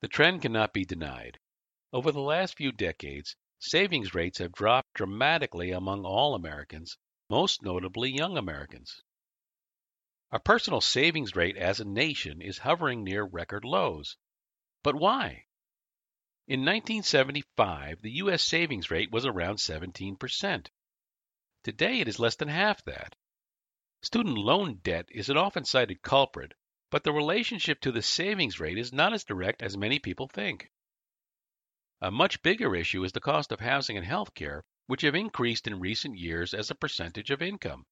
The trend cannot be denied. Over the last few decades, savings rates have dropped dramatically among all Americans, most notably young Americans. Our personal savings rate as a nation is hovering near record lows. But why? In 1975, the U.S. savings rate was around 17%. Today, it is less than half that. Student loan debt is an often cited culprit, but the relationship to the savings rate is not as direct as many people think. A much bigger issue is the cost of housing and healthcare, which have increased in recent years as a percentage of income.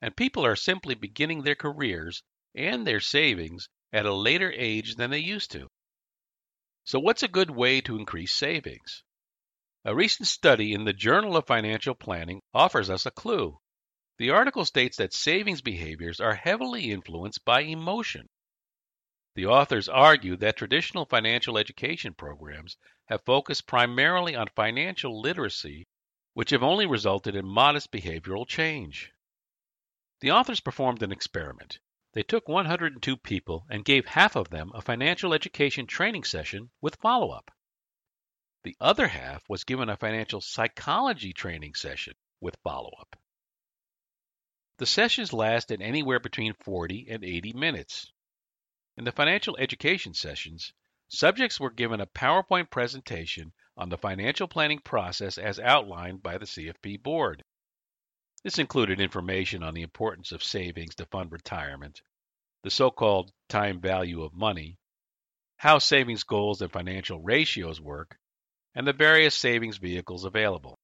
And people are simply beginning their careers and their savings at a later age than they used to. So, what's a good way to increase savings? A recent study in the Journal of Financial Planning offers us a clue. The article states that savings behaviors are heavily influenced by emotion. The authors argue that traditional financial education programs have focused primarily on financial literacy, which have only resulted in modest behavioral change. The authors performed an experiment. They took 102 people and gave half of them a financial education training session with follow up. The other half was given a financial psychology training session with follow up. The sessions lasted anywhere between 40 and 80 minutes. In the financial education sessions, subjects were given a PowerPoint presentation on the financial planning process as outlined by the CFP board. This included information on the importance of savings to fund retirement, the so called time value of money, how savings goals and financial ratios work, and the various savings vehicles available.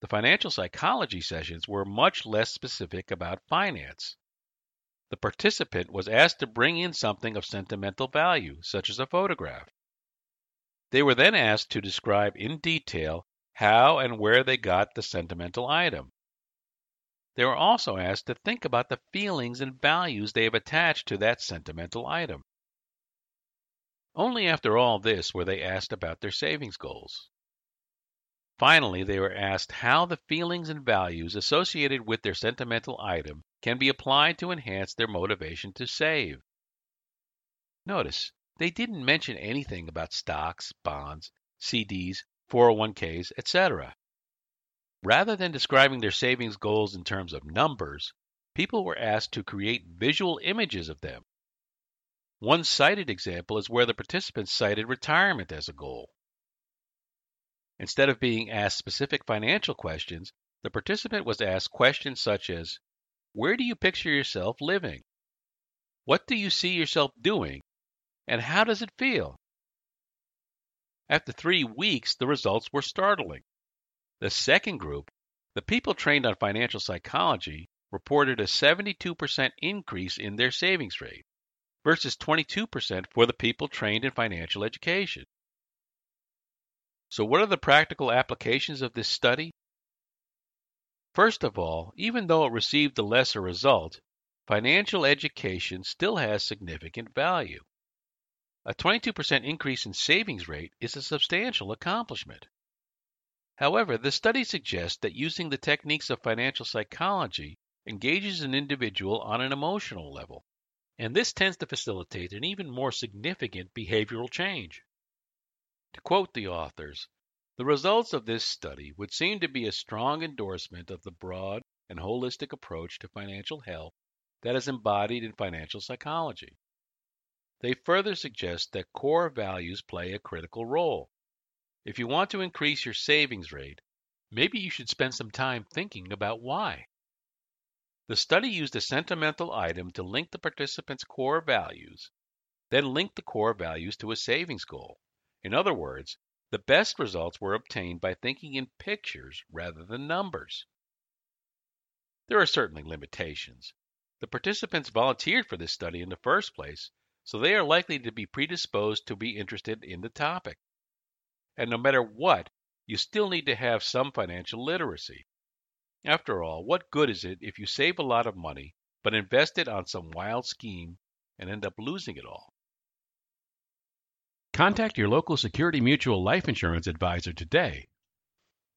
The financial psychology sessions were much less specific about finance. The participant was asked to bring in something of sentimental value, such as a photograph. They were then asked to describe in detail how and where they got the sentimental item. They were also asked to think about the feelings and values they have attached to that sentimental item. Only after all this were they asked about their savings goals. Finally, they were asked how the feelings and values associated with their sentimental item can be applied to enhance their motivation to save. Notice, they didn't mention anything about stocks, bonds, CDs, 401ks, etc. Rather than describing their savings goals in terms of numbers, people were asked to create visual images of them. One cited example is where the participants cited retirement as a goal. Instead of being asked specific financial questions, the participant was asked questions such as Where do you picture yourself living? What do you see yourself doing? And how does it feel? After three weeks, the results were startling. The second group, the people trained on financial psychology, reported a 72% increase in their savings rate versus 22% for the people trained in financial education. So, what are the practical applications of this study? First of all, even though it received a lesser result, financial education still has significant value. A 22% increase in savings rate is a substantial accomplishment. However, the study suggests that using the techniques of financial psychology engages an individual on an emotional level, and this tends to facilitate an even more significant behavioral change. To quote the authors, the results of this study would seem to be a strong endorsement of the broad and holistic approach to financial health that is embodied in financial psychology. They further suggest that core values play a critical role if you want to increase your savings rate, maybe you should spend some time thinking about why. The study used a sentimental item to link the participants' core values, then linked the core values to a savings goal. In other words, the best results were obtained by thinking in pictures rather than numbers. There are certainly limitations. The participants volunteered for this study in the first place, so they are likely to be predisposed to be interested in the topic. And no matter what, you still need to have some financial literacy. After all, what good is it if you save a lot of money but invest it on some wild scheme and end up losing it all? Contact your local Security Mutual life insurance advisor today.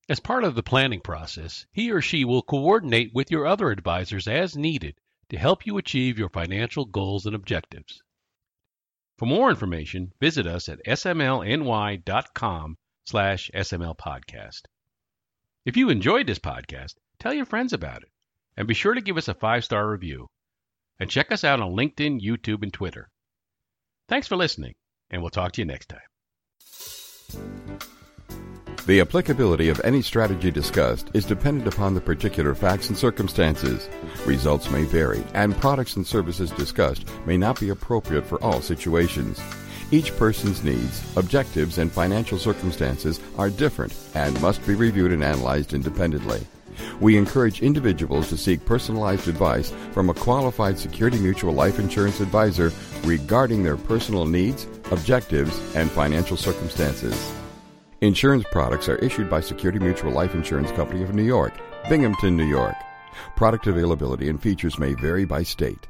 As part of the planning process, he or she will coordinate with your other advisors as needed to help you achieve your financial goals and objectives. For more information, visit us at smlny.com slash smlpodcast. If you enjoyed this podcast, tell your friends about it, and be sure to give us a five-star review. And check us out on LinkedIn, YouTube, and Twitter. Thanks for listening and we'll talk to you next time. The applicability of any strategy discussed is dependent upon the particular facts and circumstances. Results may vary, and products and services discussed may not be appropriate for all situations. Each person's needs, objectives, and financial circumstances are different and must be reviewed and analyzed independently. We encourage individuals to seek personalized advice from a qualified Security Mutual life insurance advisor regarding their personal needs, objectives, and financial circumstances. Insurance products are issued by Security Mutual Life Insurance Company of New York, Binghamton, New York. Product availability and features may vary by state.